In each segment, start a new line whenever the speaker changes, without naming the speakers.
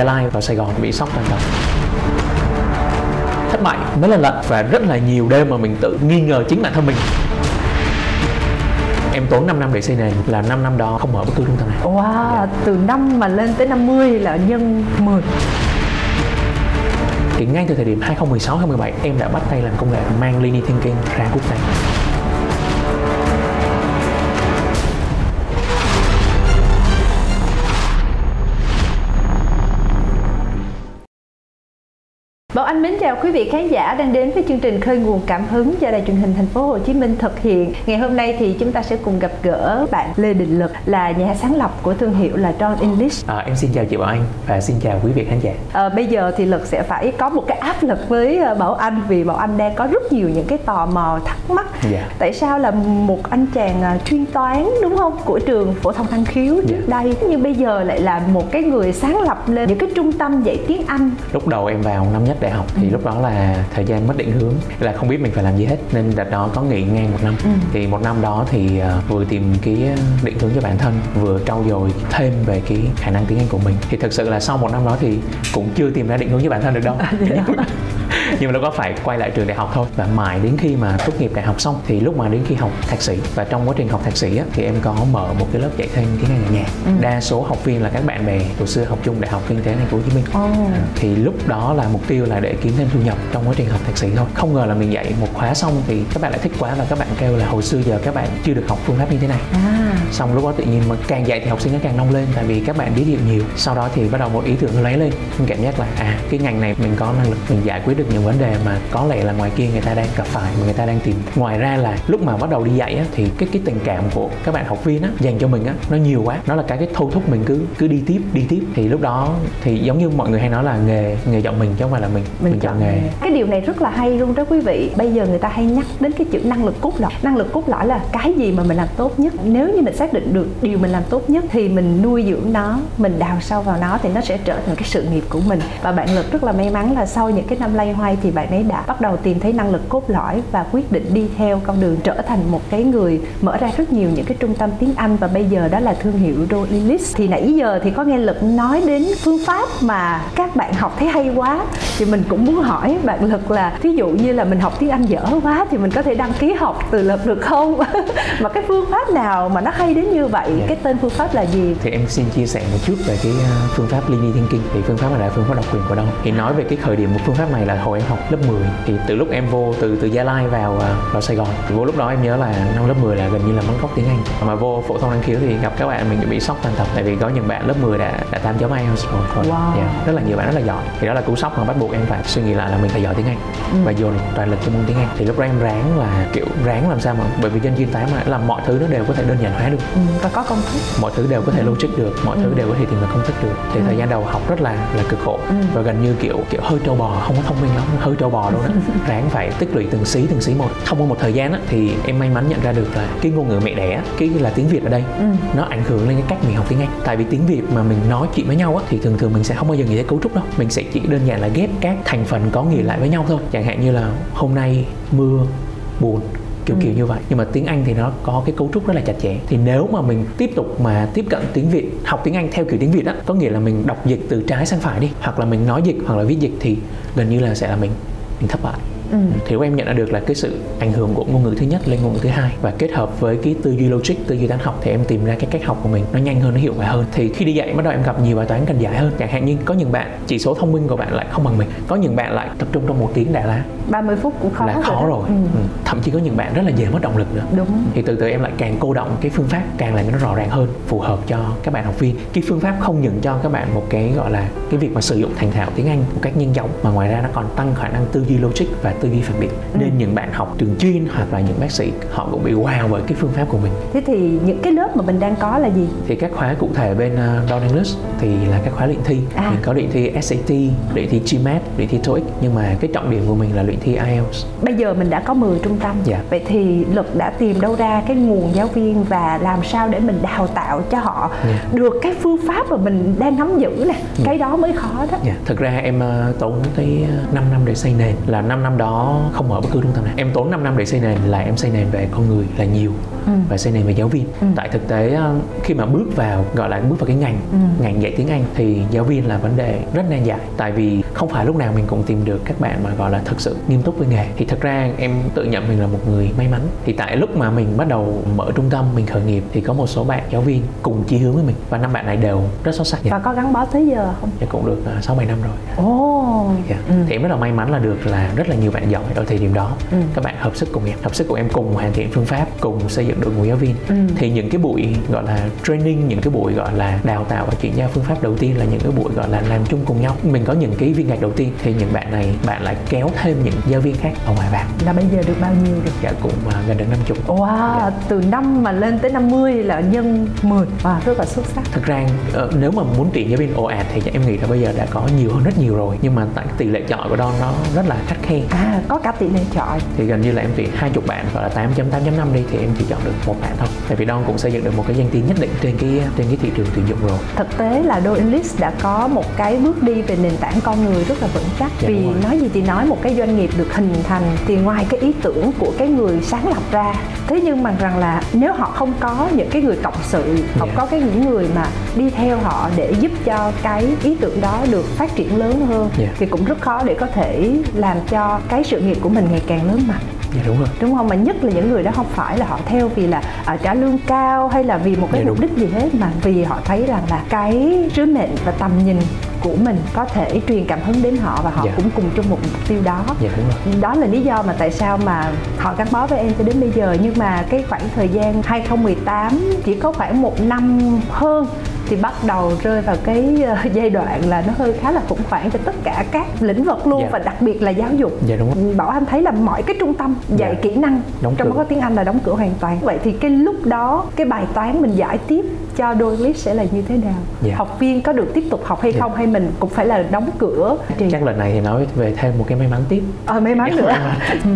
Gia Lai vào Sài Gòn bị sốc toàn. Tập thất bại mấy lần lận và rất là nhiều đêm mà mình tự nghi ngờ chính bản thân mình. Em tốn 5 năm để xây nền là 5 năm đó không mở bất cứ trung tâm nào.
Wow, yeah. từ năm mà lên tới 50 là nhân 10
thì ngay từ thời điểm 2016 2017 em đã bắt tay làm công nghệ mang Linear Thinking ra quốc tế
Bảo Anh mến chào quý vị khán giả đang đến với chương trình Khơi nguồn cảm hứng do Đài truyền hình Thành phố Hồ Chí Minh thực hiện. Ngày hôm nay thì chúng ta sẽ cùng gặp gỡ bạn Lê Đình Lực là nhà sáng lập của thương hiệu là John English.
À, em xin chào chị Bảo Anh và xin chào quý vị khán giả.
À, bây giờ thì Lực sẽ phải có một cái áp lực với ờ, Bảo Anh vì Bảo Anh đang có rất nhiều những cái tò mò thắc mắc.
Dạ.
Tại sao là một anh chàng ờ, chuyên toán đúng không của trường phổ thông Năng Khiếu trước
Dạ.
đây nhưng bây giờ lại là một cái người sáng lập lên những cái trung tâm dạy tiếng Anh.
Lúc đầu em vào năm nhất đại học thì
Ừ.
lúc đó là thời gian mất định hướng là không biết mình phải làm gì hết nên đợt đó có nghỉ ngang một năm
Ừ.
thì một năm đó thì ờ, vừa tìm cái định hướng cho bản thân vừa trau dồi thêm về cái khả năng tiếng Anh của mình thì thực sự là sau một năm đó thì cũng chưa tìm ra định hướng cho bản thân được đâu
đó.
Nhưng mà lúc đó phải quay lại trường đại học thôi. Và mãi đến khi mà tốt nghiệp đại học xong thì lúc mà đến khi học thạc sĩ và trong quá trình học thạc sĩ á, thì em có mở một cái lớp dạy thêm tiếng Anh ở nhà.
Ừ.
đa số học viên là các bạn bè hồi xưa học chung đại học kinh tế thành phố Hồ Chí Minh. À, thì lúc đó là mục tiêu là để kiếm thêm thu nhập trong quá trình học thạc sĩ thôi. Không ngờ là mình dạy một khóa xong thì các bạn lại thích quá và các bạn kêu là hồi xưa giờ các bạn chưa được học phương pháp như thế này.
À.
xong lúc đó tự nhiên mà càng dạy thì học sinh nó càng nông lên tại vì các bạn biết điều nhiều. Sau đó thì bắt đầu một ý tưởng nó lấy lên. Mình cảm giác là à cái ngành này mình có năng lực mình giải quyết được những vấn đề mà có lẽ là ngoài kia người ta đang gặp phải mà người ta đang tìm. Ngoài ra là lúc mà bắt đầu đi dạy á, thì cái cái tình cảm của các bạn học viên á dành cho mình á nó nhiều quá. Nó là cái cái thôi thúc mình cứ cứ đi tiếp đi tiếp. Thì lúc đó thì giống như mọi người hay nói là nghề nghề chọn mình chứ không phải là mình mình, chọn nghề.
Cái điều này rất là hay luôn đó quý vị. Bây giờ người ta hay nhắc đến cái chữ năng lực cốt lõi. Năng lực cốt lõi là cái gì mà mình làm tốt nhất? Nếu như mình xác định được điều mình làm tốt nhất thì mình nuôi dưỡng nó mình đào sâu vào nó thì nó sẽ trở thành cái sự nghiệp của mình. Và bạn lực rất là may mắn là sau những cái năm lay hoay thì bạn ấy đã bắt đầu tìm thấy năng lực cốt lõi và quyết định đi theo con đường trở thành một cái người mở ra rất nhiều những cái trung tâm tiếng Anh và bây giờ đó là thương hiệu English thì nãy giờ thì có nghe lực nói đến phương pháp mà các bạn học thấy hay quá thì mình cũng muốn hỏi bạn lực là thí dụ như là mình học tiếng Anh dở quá thì mình có thể đăng ký học từ lực được không? Mà cái phương pháp nào mà nó hay đến như vậy?
Dạ.
cái tên phương pháp là gì?
Thì em xin chia sẻ một chút về cái uh, phương pháp linear thinking. Thì phương pháp này là phương pháp độc quyền của đâu thì nói về cái khởi điểm của phương pháp này là hồi em học lớp 10 thì từ lúc em vô từ từ Gia Lai vào uh, vào Sài Gòn. Vô lúc đó em nhớ là năm lớp 10 là gần như là mất gốc tiếng Anh. Mà vô phổ thông năng khiếu thì gặp các bạn mình bị sốc toàn tập. Tại vì có những bạn lớp 10 đã đã 8 chấm IELTS rồi.
Wow.
Dạ, rất là nhiều bạn rất là giỏi. Thì đó là cú sốc mà bắt buộc em phải suy nghĩ lại là mình phải giỏi tiếng Anh. Và dồn toàn lực cho môn tiếng Anh. Thì lúc đó em ráng là kiểu ráng làm sao mà bởi vì dân chuyên toán mà là mọi thứ nó đều có thể đơn giản hóa được.
Ừ, và có công thức.
Mọi thứ đều có thể logic được mọi thứ đều có thể tìm được công thức được. Thì thời gian đầu học rất là là cực khổ.
Ừ.
và gần như kiểu kiểu hơi trâu bò không có thông minh lắm hơi trâu bò luôn á. Ráng phải tích lũy từng xí từng xí một. Thông qua một thời gian á thì em may mắn nhận ra được là cái ngôn ngữ mẹ đẻ cái là tiếng việt ở đây
Ừ.
nó ảnh hưởng lên cái cách mình học tiếng anh. Tại vì tiếng việt mà mình nói chuyện với nhau á thì thường thường mình sẽ không bao giờ nghĩ tới cấu trúc đâu. Mình sẽ chỉ đơn giản là ghép các thành phần có nghĩa lại với nhau thôi. Chẳng hạn như là hôm nay mưa buồn kiểu kiểu như vậy. Nhưng mà tiếng Anh thì nó có cái cấu trúc rất là chặt chẽ. Thì nếu mà mình tiếp tục mà tiếp cận tiếng Việt học tiếng Anh theo kiểu tiếng Việt á có nghĩa là mình đọc dịch từ trái sang phải đi hoặc là mình nói dịch hoặc là viết dịch thì gần như là sẽ là mình mình thất bại
Ừ.
thì em nhận ra được là cái sự ảnh hưởng của ngôn ngữ thứ nhất lên ngôn ngữ thứ hai. Và kết hợp với cái tư duy logic tư duy toán học thì em tìm ra cái cách học của mình. Nó nhanh hơn nó hiệu quả hơn. Thì khi đi dạy bắt đầu em gặp nhiều bài toán cần giải hơn. Chẳng hạn như có những bạn chỉ số thông minh của bạn lại không bằng mình. Có những bạn lại tập trung trong một tiếng đã là
30 phút cũng khó
là khó
đó.
rồi.
Ừ.
Ừ. thậm chí có những bạn rất là dễ mất động lực nữa.
Đúng.
Thì từ từ em lại càng cô động cái phương pháp càng làm cho nó rõ ràng hơn phù hợp cho các bạn học viên. Cái phương pháp không những cho các bạn một cái gọi là cái việc mà sử dụng thành thạo tiếng Anh một cách nhanh chóng mà ngoài ra nó còn tăng khả năng tư duy logic và tư duy phản biện. Nên những bạn học trường chuyên hoặc là những bác sĩ họ cũng bị wow bởi cái phương pháp của mình.
Thế thì những cái lớp mà mình đang có là gì?
Thì các khóa cụ thể bên uh, Don English thì là các khóa luyện thi.
À.
mình có luyện thi SAT luyện thi GMAT luyện thi TOEIC nhưng mà cái trọng điểm của mình là luyện thi IELTS
bây giờ mình đã có 10 trung tâm.
Dạ.
vậy thì lực đã tìm đâu ra cái nguồn giáo viên và làm sao để mình đào tạo cho họ
Dạ.
được cái phương pháp mà mình đang nắm giữ nè? Cái đó mới khó đó.
Dạ, thực ra em ờ, tốn tới ờ, 5 năm để xây nền. Là 5 năm đó không mở bất cứ trung tâm nào. Em tốn 5 năm để xây nền, là em xây nền về con người là nhiều ừ. và xây nền về giáo viên ừ. tại thực tế ờ, khi mà bước vào gọi là bước vào cái ngành ừ. ngành dạy tiếng Anh thì giáo viên là vấn đề rất nan giải tại vì không phải lúc nào mình cũng tìm được các bạn mà gọi là thực sự nghiêm túc với nghề thì thật ra em tự nhận mình là một người may mắn thì tại lúc mà mình bắt đầu mở trung tâm mình khởi nghiệp thì có một số bạn giáo viên cùng chí hướng với mình và năm bạn này đều rất xuất sắc
và có gắn bó tới giờ không?
Dạ cũng được ờ, sáu bảy năm rồi.
Ồ. Oh.
Yeah. Ừ. Thì em rất là may mắn là được là rất là nhiều bạn giỏi ở thời điểm đó. Ừ. Các bạn hợp sức cùng em, hợp sức cùng em cùng hoàn thiện phương pháp, cùng xây dựng đội ngũ giáo viên. Ừ. Thì những cái buổi gọi là training, những cái buổi gọi là đào tạo và chuyển giao phương pháp đầu tiên là những cái buổi gọi là làm chung cùng nhau. Mình có những cái viên gạch đầu tiên thì những bạn này bạn lại kéo thêm những giáo viên khác ở ngoài vào.
Là bây giờ được bao nhiêu được?
Dạ cũng uh, gần đến năm chục.
Wow, dạ. từ năm mà lên tới 50 là nhân 10 và wow, rất là xuất sắc.
Thực ra uh, nếu mà muốn tuyển giáo viên ồ ạt thì em nghĩ là bây giờ đã có nhiều hơn rất nhiều rồi nhưng mà tại tỷ lệ chọi của Don nó rất là khắt khe
à có cả tỷ lệ chọi
thì gần như là em tuyển hai chục bạn gọi là 8.8.5 đi thì em chỉ chọn được một bạn thôi tại vì Don cũng xây dựng được một cái danh tiếng nhất định trên cái trên cái thị trường tuyển dụng rồi
thực tế là Do English đã có một cái bước đi về nền tảng con người rất là vững chắc dạ, vì nói gì thì nói một cái doanh nghiệp được hình thành thì ngoài cái ý tưởng của cái người sáng lập ra thế nhưng mà rằng là nếu họ không có những cái người cộng sự không yeah. Dạ. có cái những người mà đi theo họ để giúp cho cái ý tưởng đó được phát triển lớn hơn yeah. Dạ. thì cũng rất khó để có thể làm cho cái sự nghiệp của mình ngày càng lớn mạnh
Dạ đúng rồi.
Đúng không? Mà nhất là những người đó không phải là họ theo vì là à, trả lương cao hay là vì một cái dạ, mục đích gì hết mà vì họ thấy rằng là cái sứ mệnh và tầm nhìn của mình có thể truyền cảm hứng đến họ và họ dạ. cũng cùng chung một mục tiêu đó.
Dạ đúng rồi.
Đó là lý do mà tại sao mà họ gắn bó với em cho đến bây giờ nhưng mà cái khoảng thời gian 2018 chỉ có khoảng một năm hơn thì bắt đầu rơi vào cái ờ, giai đoạn là nó hơi khá là khủng hoảng cho tất cả các lĩnh vực luôn. Dạ. và đặc biệt là giáo dục
dạ, đúng rồi.
bảo anh thấy là mọi cái trung tâm dạy. Dạ. kỹ năng đóng trong đó có tiếng anh là đóng cửa hoàn toàn vậy thì cái lúc đó cái bài toán mình giải tiếp cho đôi clip sẽ là như thế nào? Yeah. học viên có được tiếp tục học hay yeah. không? Hay mình cũng phải là đóng cửa
chắc lần này thì nói về thêm một cái may mắn tiếp.
Ờ may mắn nữa.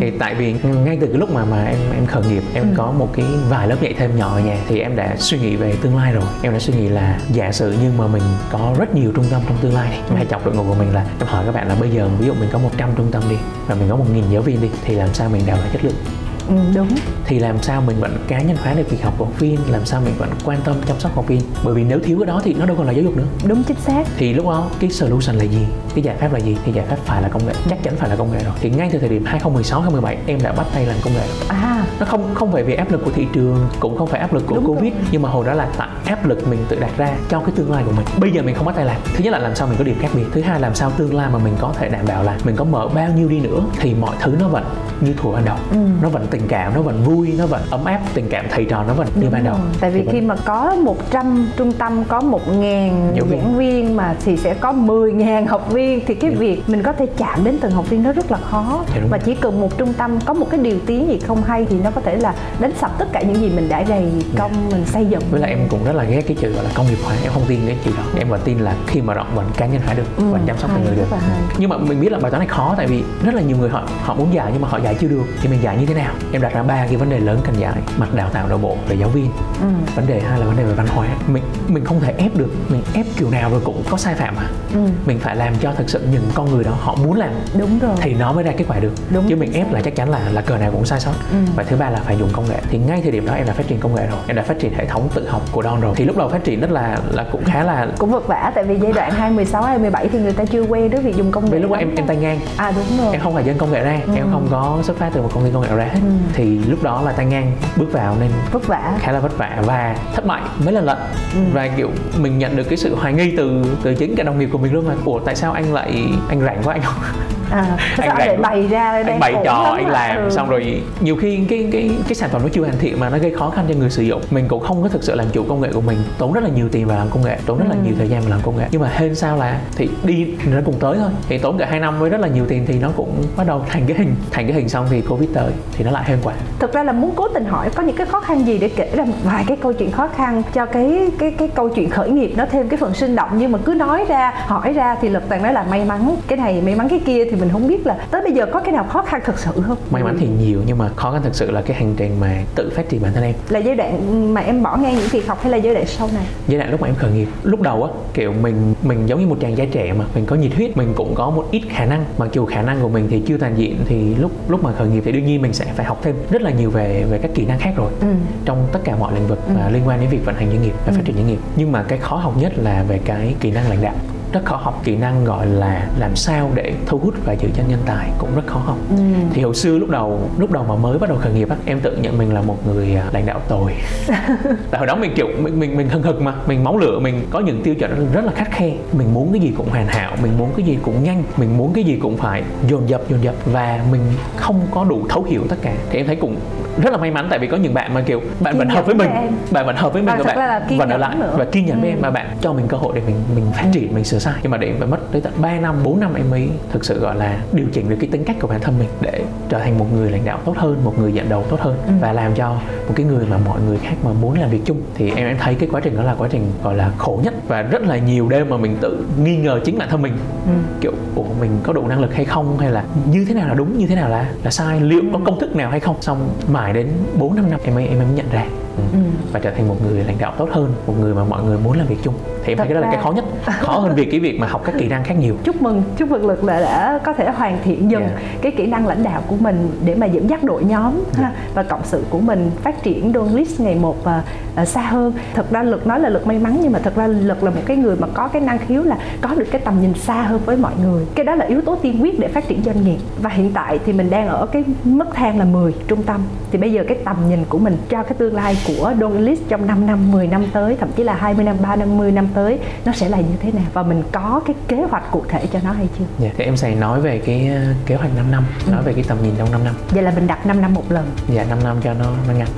thì tại vì ngay từ cái lúc mà mà em em khởi nghiệp em ừ. có một cái vài lớp dạy thêm nhỏ ở nhà thì em đã suy nghĩ về tương lai rồi. Em đã suy nghĩ là giả sử nhưng mà mình có rất nhiều trung tâm trong tương lai đi hay chọc đội ngũ của mình là em hỏi các bạn là bây giờ ví dụ mình có 100 trung tâm đi và mình có một nghìn giáo viên đi thì làm sao mình đào lại chất lượng
ừ, đúng.
Thì làm sao mình vẫn cá nhân hóa được việc học của học viên làm sao mình vẫn quan tâm chăm sóc học viên? Bởi vì nếu thiếu cái đó thì nó đâu còn là giáo dục nữa.
Đúng chính xác.
Thì lúc đó cái solution là gì? Cái giải pháp là gì? Thì giải pháp phải là công nghệ chắc chắn phải là công nghệ rồi. Thì ngay từ thời điểm 2016 2017 em đã bắt tay làm công nghệ.
À.
Nó không không phải vì áp lực của thị trường cũng không phải áp lực của đúng covid rồi. nhưng mà hồi đó là tại áp lực mình tự đặt ra cho cái tương lai của mình. Bây giờ mình không bắt tay làm. Thứ nhất là làm sao mình có điểm khác biệt? Thứ hai làm sao tương lai mà mình có thể đảm bảo là mình có mở bao nhiêu đi nữa thì mọi thứ nó vẫn như thuở ban đầu. Ừ. nó vẫn tình cảm nó vẫn vui nó vẫn ấm áp tình cảm thầy trò nó vẫn như ban đầu.
tại vì khi mà có 100 trung tâm có một ngàn giảng viên mà thì sẽ có 10 ngàn học viên thì cái yeah. Dạ. việc mình có thể chạm đến từng học viên nó rất là khó. Dạ, và chỉ cần một trung tâm có một cái điều tiếng gì không hay thì nó có thể là đánh sập tất cả những gì mình đã dày dạ. công yeah. mình xây dựng.
Với lại em cũng rất là ghét cái chữ gọi là công nghiệp hóa em không tin cái chữ đó. Em vẫn tin là khi mà rộng vẫn cá nhân hóa được ừ, vẫn chăm sóc người được. nhưng mà mình biết là bài toán này khó tại vì rất là nhiều người họ họ muốn giải nhưng mà họ giải chưa được. Thì mình giải như thế nào em đặt ra ba cái vấn đề lớn cần giải. Mặt đào tạo nội bộ về giáo viên. Ừ. vấn đề hai là vấn đề về văn hóa. Mình mình không thể ép được. Mình ép kiểu nào rồi cũng có sai phạm mà ừ. mình phải làm cho thực sự những con người đó họ muốn làm.
Đúng rồi.
Thì nó mới ra kết quả được. Đúng. Chứ mình ép là chắc chắn là là cờ nào cũng sai sót. Ừ. và thứ ba là phải dùng công nghệ. Thì ngay thời điểm đó em đã phát triển công nghệ rồi. Em đã phát triển hệ thống tự học của Don rồi. Thì lúc đầu phát triển rất là là cũng khá là
cũng vất vả. Tại vì giai đoạn 2016 2017 thì người ta chưa quen với việc dùng công nghệ
vì lúc đó em em tay ngang.
À đúng rồi.
Em không phải dân công nghệ ra. Ừ. em không có xuất phát từ một công ty công nghệ ra ừ. Thì lúc đó là tay ngang bước vào nên
vất vả.
khá là vất vả và thất bại mấy lần lận. Ừ. và kiểu mình nhận được cái sự hoài nghi từ từ chính cả đồng nghiệp của mình luôn là ủa tại sao anh lại anh rảnh quá anh không?
À, anh sao để bày ra
anh bày trò anh làm ừ. xong rồi nhiều khi cái cái cái sản phẩm nó chưa hoàn thiện mà nó gây khó khăn cho người sử dụng. Mình cũng không có thực sự làm chủ công nghệ của mình tốn rất là nhiều tiền vào làm công nghệ tốn rất là ừ. nhiều thời gian vào làm công nghệ. Nhưng mà hên sao là thì đi nó cùng tới thôi. Thì tốn cả hai năm với rất là nhiều tiền thì nó cũng bắt đầu thành cái hình thành cái hình xong thì covid tới thì nó lại hơn quả
thực ra là muốn cố tình hỏi có những cái khó khăn gì để kể ra một vài cái câu chuyện khó khăn cho cái cái cái câu chuyện khởi nghiệp nó thêm cái phần sinh động. Nhưng mà cứ nói ra hỏi ra thì lực toàn nói là may mắn cái này may mắn cái kia thì mình mình không biết là tới bây giờ có cái nào khó khăn thật sự không?
May mắn thì nhiều nhưng mà khó khăn thật sự là cái hành trình mà tự phát triển bản thân em.
Là giai đoạn mà em bỏ ngang những việc học hay là giai đoạn sau này?
Giai đoạn lúc mà em khởi nghiệp lúc đầu á kiểu mình mình giống như một chàng trai trẻ mà mình có nhiệt huyết mình cũng có một ít khả năng. Mặc dù khả năng của mình thì chưa toàn diện thì lúc lúc mà khởi nghiệp thì đương nhiên mình sẽ phải học thêm rất là nhiều về về các kỹ năng khác rồi
ừ.
trong tất cả mọi lĩnh vực
Ừ.
liên quan đến việc vận hành doanh nghiệp và
Ừ.
phát triển doanh nghiệp nhưng mà cái khó học nhất là về cái kỹ năng lãnh đạo rất khó học kỹ năng gọi là làm sao để thu hút và giữ chân nhân tài cũng rất khó học
Ừ.
thì hồi xưa lúc đầu lúc đầu mà mới bắt đầu khởi nghiệp á em tự nhận mình là một người à, lãnh đạo tồi tại hồi đó mình kiểu mình mình mình hừng hực mà mình máu lửa mình có những tiêu chuẩn rất là khắt khe mình muốn cái gì cũng hoàn hảo mình muốn cái gì cũng nhanh mình muốn cái gì cũng phải dồn dập dồn dập và mình không có đủ thấu hiểu tất cả thì em thấy cũng rất là may mắn tại vì có những bạn mà kiểu bạn
Kiên
vẫn hợp với mình
với em.
bạn vẫn hợp với mình
Và
và bạn
là
vẫn ở lại
nữa.
và kiên nhẫn với
Ừ.
em và bạn cho mình cơ hội để mình mình phát triển mình sửa sai nhưng mà để phải mất tới tận 3 năm 4 năm em mới thực sự gọi là điều chỉnh được cái tính cách của bản thân mình để trở thành một người lãnh đạo tốt hơn một người dẫn đầu tốt hơn
Ừ.
và làm cho một cái người mà mọi người khác mà muốn làm việc chung thì em em thấy cái quá trình đó là quá trình gọi là khổ nhất và rất là nhiều đêm mà mình tự nghi ngờ chính bản thân mình
Ừ.
kiểu ủa mình có đủ năng lực hay không hay là như thế nào là đúng như thế nào là là sai liệu có công thức nào hay không xong mãi đến 4 5 năm em mới em mới nhận ra ừ.
Ừ.
và trở thành một người lãnh đạo tốt hơn một người mà mọi người muốn làm việc chung thì em thấy cái đó là cái khó nhất. Khó hơn việc cái việc mà học các kỹ năng khác nhiều.
Chúc mừng chúc mừng lực là đã có thể hoàn thiện dần
Yeah.
cái kỹ năng lãnh đạo của mình để mà dẫn dắt đội nhóm ha và cộng sự của mình phát triển Don List ngày một à, xa hơn. Thật ra lực nói là lực may mắn nhưng mà thật ra lực là một cái người mà có cái năng khiếu là có được cái tầm nhìn xa hơn với mọi người. Cái đó là yếu tố tiên quyết để phát triển doanh nghiệp. Và hiện tại thì mình đang ở cái mức thang là 10 trung tâm. Thì bây giờ cái tầm nhìn của mình cho cái tương lai của Don List trong 5 năm 10 năm tới thậm chí là 20 năm 3 năm 10 năm tới nó sẽ là như thế nào? Và mình có cái kế hoạch cụ thể cho nó hay chưa?
Dạ, Thì em sẽ nói về cái ờ, kế hoạch 5 năm nói về cái tầm nhìn trong 5 năm.
Vậy là mình đặt 5 năm một lần.
Dạ 5 năm cho nó nó ngắn.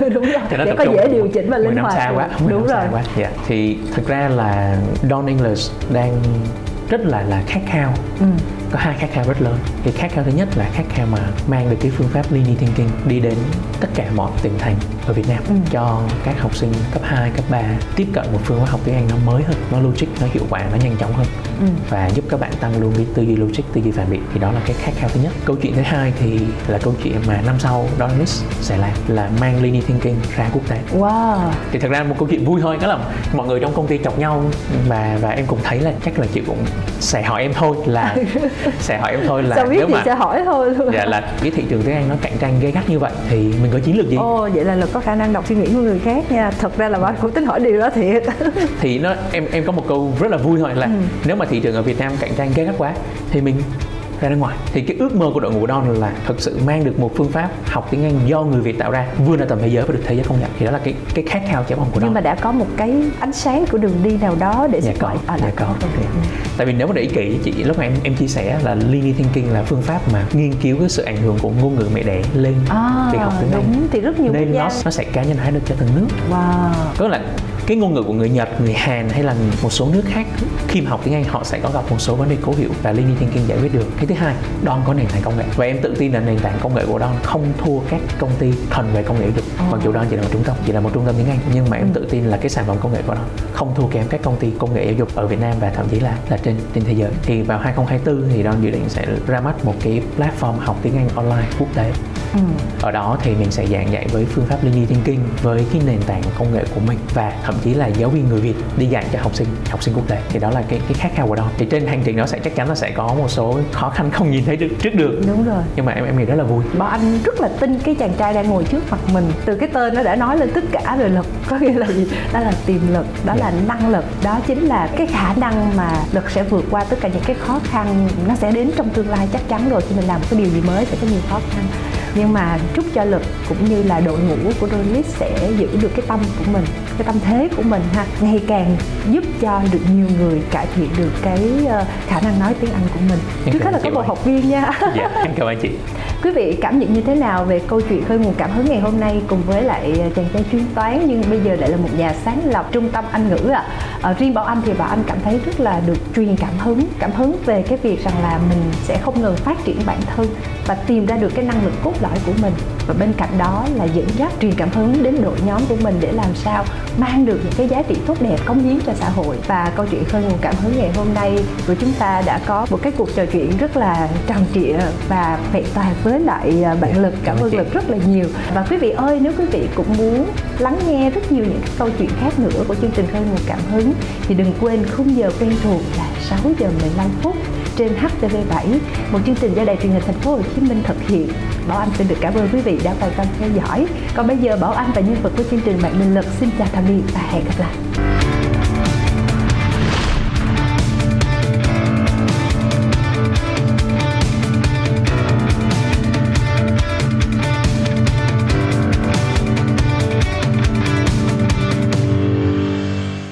Đúng rồi.
Cho nó
để có dễ điều chỉnh và
10
linh hoạt
xa quá 10
đúng
năm
rồi.
xa quá dạ. Thì thực ra là Don English đang rất là là khát khao.
Ừ.
có hai khát khao rất lớn. Thì khát khao thứ nhất là khát khao mà mang được cái phương pháp linear thinking đi đến tất cả mọi tỉnh thành ở Việt Nam
Ừ.
cho các học sinh cấp 2, cấp 3 tiếp cận một phương pháp học tiếng Anh nó mới hơn, nó logic, nó hiệu quả, nó nhanh chóng hơn
Ừ.
và giúp các bạn tăng luôn cái tư duy logic, tư duy phản biện. Thì đó là cái khát khao thứ nhất. Câu chuyện thứ hai thì là câu chuyện mà năm sau Donis sẽ làm là mang linear thinking ra quốc tế.
Wow.
Thì thật ra một câu chuyện vui thôi đó là mọi người trong công ty chọc nhau và và em cũng thấy là chắc là chị cũng sẽ hỏi em thôi là sẽ hỏi em thôi là
sao biết
nếu
thì
mà
sẽ hỏi thôi luôn.
Dạ là cái thị trường tiếng Anh nó cạnh tranh gay gắt như vậy thì mình có chiến lược gì?
Ồ, vậy là lực có khả năng đọc suy nghĩ của người khác nha. Thật ra là bạn cũng tính hỏi điều đó thiệt.
Thì nó em em có một câu rất là vui thôi là
Ừ.
nếu mà thị trường ở Việt Nam cạnh tranh gay gắt quá thì mình ra nước ngoài. Thì cái ước mơ của đội ngũ Don là thực sự mang được một phương pháp học tiếng Anh do người Việt tạo ra vươn ra tầm thế giới và được thế giới công nhận. Thì đó là cái cái khát khao cháy bỏng của Don
Nhưng mà đã có một cái ánh sáng của đường đi nào đó để
Dạ có,
bạn à,
dạ có. Dạ. Tại vì nếu mà để ý kỹ chị lúc mà em em chia sẻ là linear thinking là phương pháp mà nghiên cứu cái sự ảnh hưởng của ngôn ngữ mẹ đẻ lên
À,
việc học tiếng Anh.
đúng thì rất nhiều quốc
nên
gia
nó nó sẽ cá nhân hóa được cho từng nước.
Wow.
Có là cái ngôn ngữ của người Nhật, người Hàn hay là một số nước khác khi mà học tiếng Anh họ sẽ có gặp một số vấn đề cố hiểu và linear thinking giải quyết được. Cái thứ hai, Don có nền tảng công nghệ và em tự tin là nền tảng công nghệ của Don không thua các công ty thuần về công nghệ dục.
Ồ.
Mặc dù Don chỉ là một trung tâm, chỉ là một trung tâm tiếng Anh nhưng mà em tự tin là cái sản phẩm công nghệ của Don không thua kém các công ty công nghệ giáo dục ở Việt Nam và thậm chí là là trên trên thế giới. Thì vào 2024 thì Don dự định sẽ ra mắt một cái platform học tiếng Anh online quốc tế
ừ.
ở đó thì mình sẽ giảng dạy với phương pháp linear thinking với cái nền tảng công nghệ của mình và thậm chí là giáo viên người Việt đi dạy cho học sinh học sinh quốc tế. Thì đó là cái cái khát khao của đó. Thì trên hành trình đó sẽ chắc chắn là sẽ có một số khó khăn không nhìn thấy được trước được.
Đúng rồi.
Nhưng mà em em nghĩ rất là vui.
Bảo Anh rất là tin cái chàng trai đang ngồi trước mặt mình. Từ cái tên nó đã nói lên tất cả rồi lực. Có nghĩa là gì? Đó là tiềm lực, đó
Dạ.
là năng lực. Đó chính là cái khả năng mà lực sẽ vượt qua tất cả những cái khó khăn. Nó sẽ đến trong tương lai chắc chắn rồi. Khi mình làm một cái điều gì mới sẽ có nhiều khó khăn nhưng mà chúc cho lực cũng như là đội ngũ của Rolit sẽ giữ được cái tâm của mình cái tâm thế của mình ha ngày càng giúp cho được nhiều người cải thiện được cái ờ, khả năng nói tiếng Anh của mình
Em
trước hết là một
Oanh.
học viên nha
dạ em cảm ơn chị
Quý vị cảm nhận như thế nào về câu chuyện khơi nguồn cảm hứng ngày hôm nay cùng với lại chàng trai chuyên toán nhưng bây giờ lại là một nhà sáng lập trung tâm Anh ngữ ạ? ở riêng bảo anh thì bảo anh cảm thấy rất là được truyền cảm hứng cảm hứng về cái việc rằng là mình sẽ không ngừng phát triển bản thân và tìm ra được cái năng lực cốt lõi của mình. Và bên cạnh đó là dẫn dắt truyền cảm hứng đến đội nhóm của mình để làm sao mang được những cái giá trị tốt đẹp cống hiến cho xã hội. Và câu chuyện khơi nguồn cảm hứng ngày hôm nay của chúng ta đã có một cái cuộc trò chuyện rất là tròn trịa và vẹn toàn với lại à, bạn lực cảm ơn lực rất là nhiều. Và quý vị ơi nếu quý vị cũng muốn lắng nghe rất nhiều những câu chuyện khác nữa của chương trình khơi nguồn cảm hứng thì đừng quên khung giờ quen thuộc là 6 giờ 15 phút trên HTV7, một chương trình do Đài truyền hình Thành phố Hồ Chí Minh thực hiện. Bảo Anh xin được cảm ơn quý vị đã quan tâm theo dõi. Còn bây giờ Bảo Anh và nhân vật của chương trình Bạn Minh Lực xin chào tạm biệt và hẹn gặp lại.